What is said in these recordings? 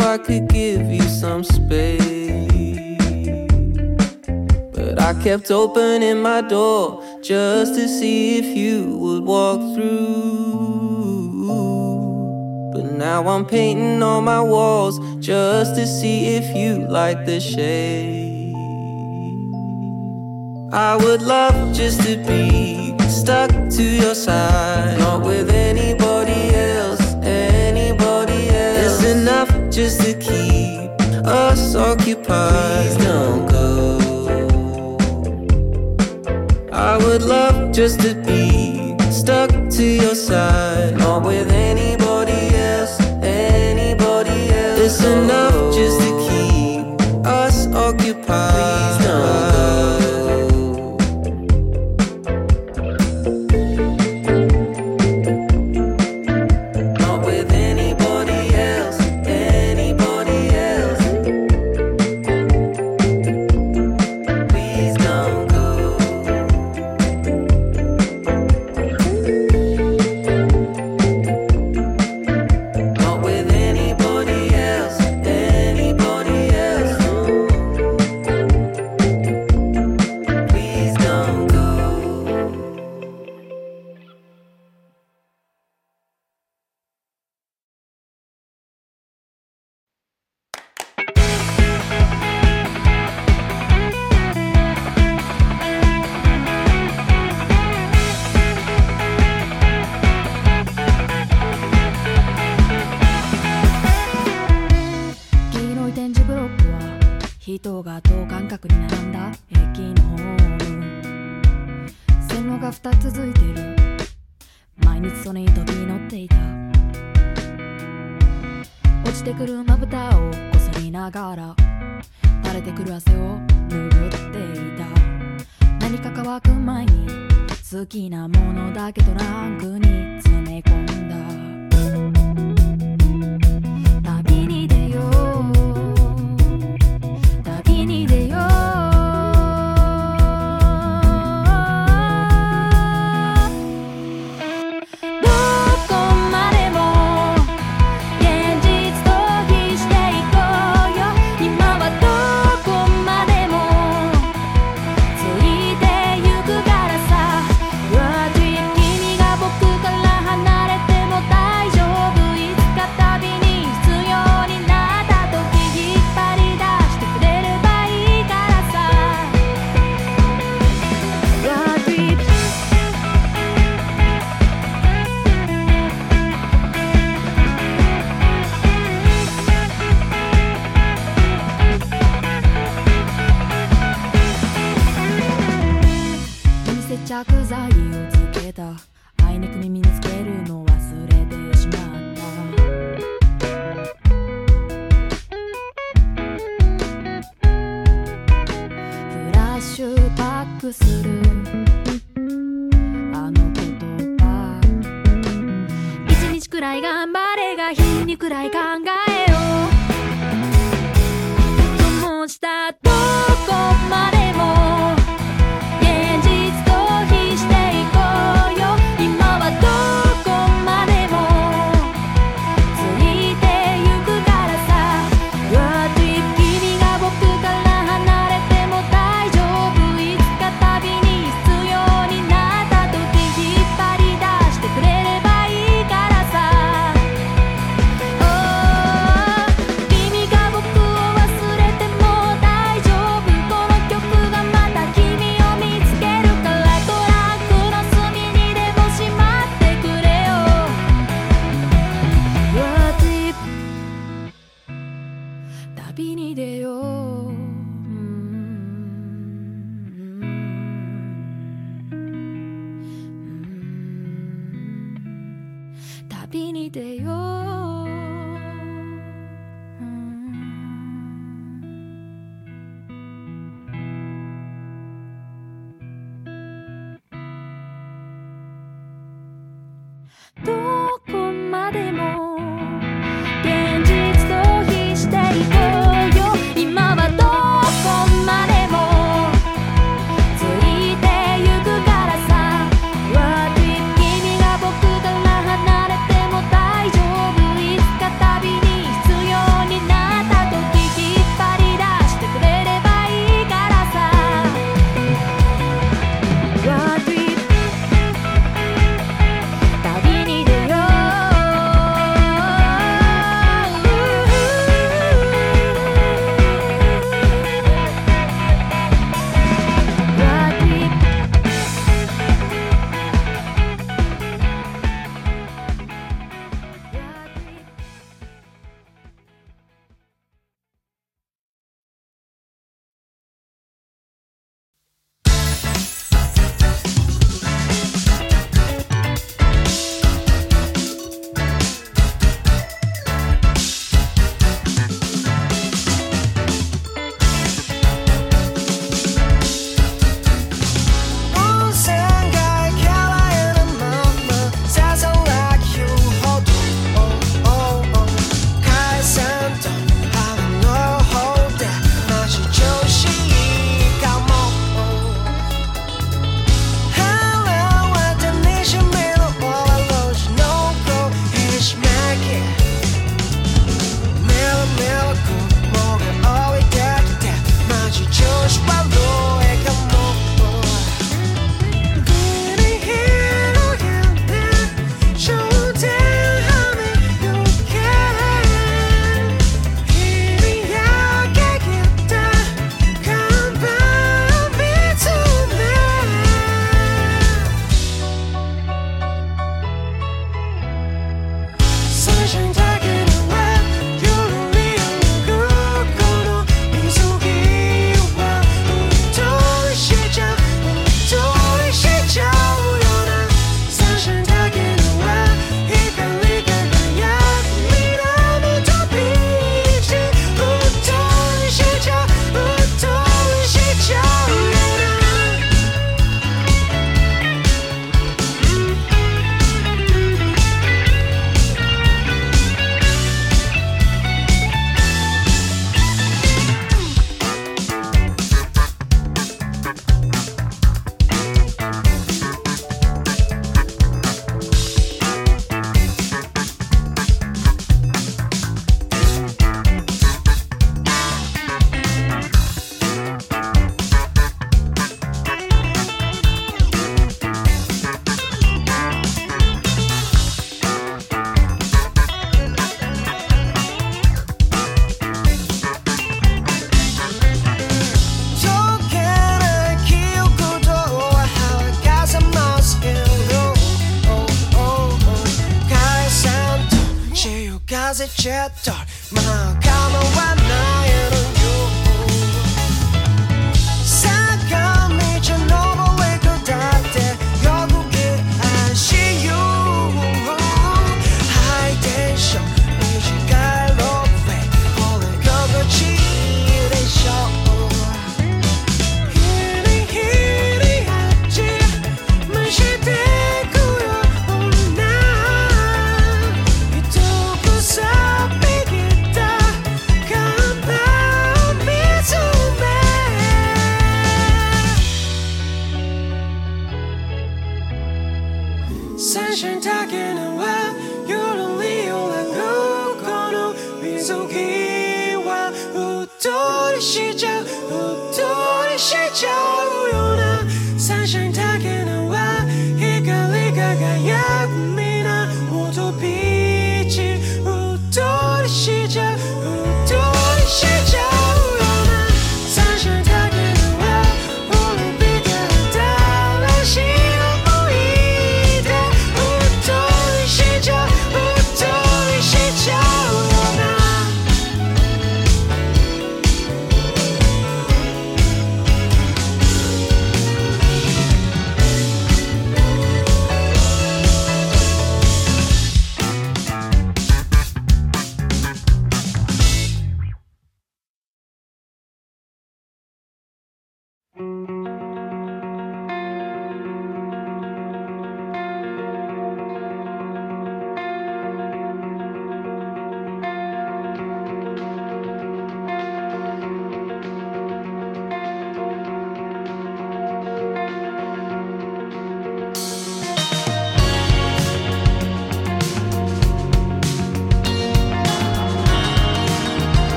I could give you some space. But I kept opening my door just to see if you would walk through. But now I'm painting on my walls just to see if you like the shade. I would love just to be stuck to your side, not with anybody just to keep us occupied. Please don't go. I would love just to be stuck to your side, not with anybody.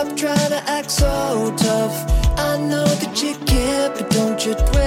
Stop trying to act so tough. I know that you care, but don't you.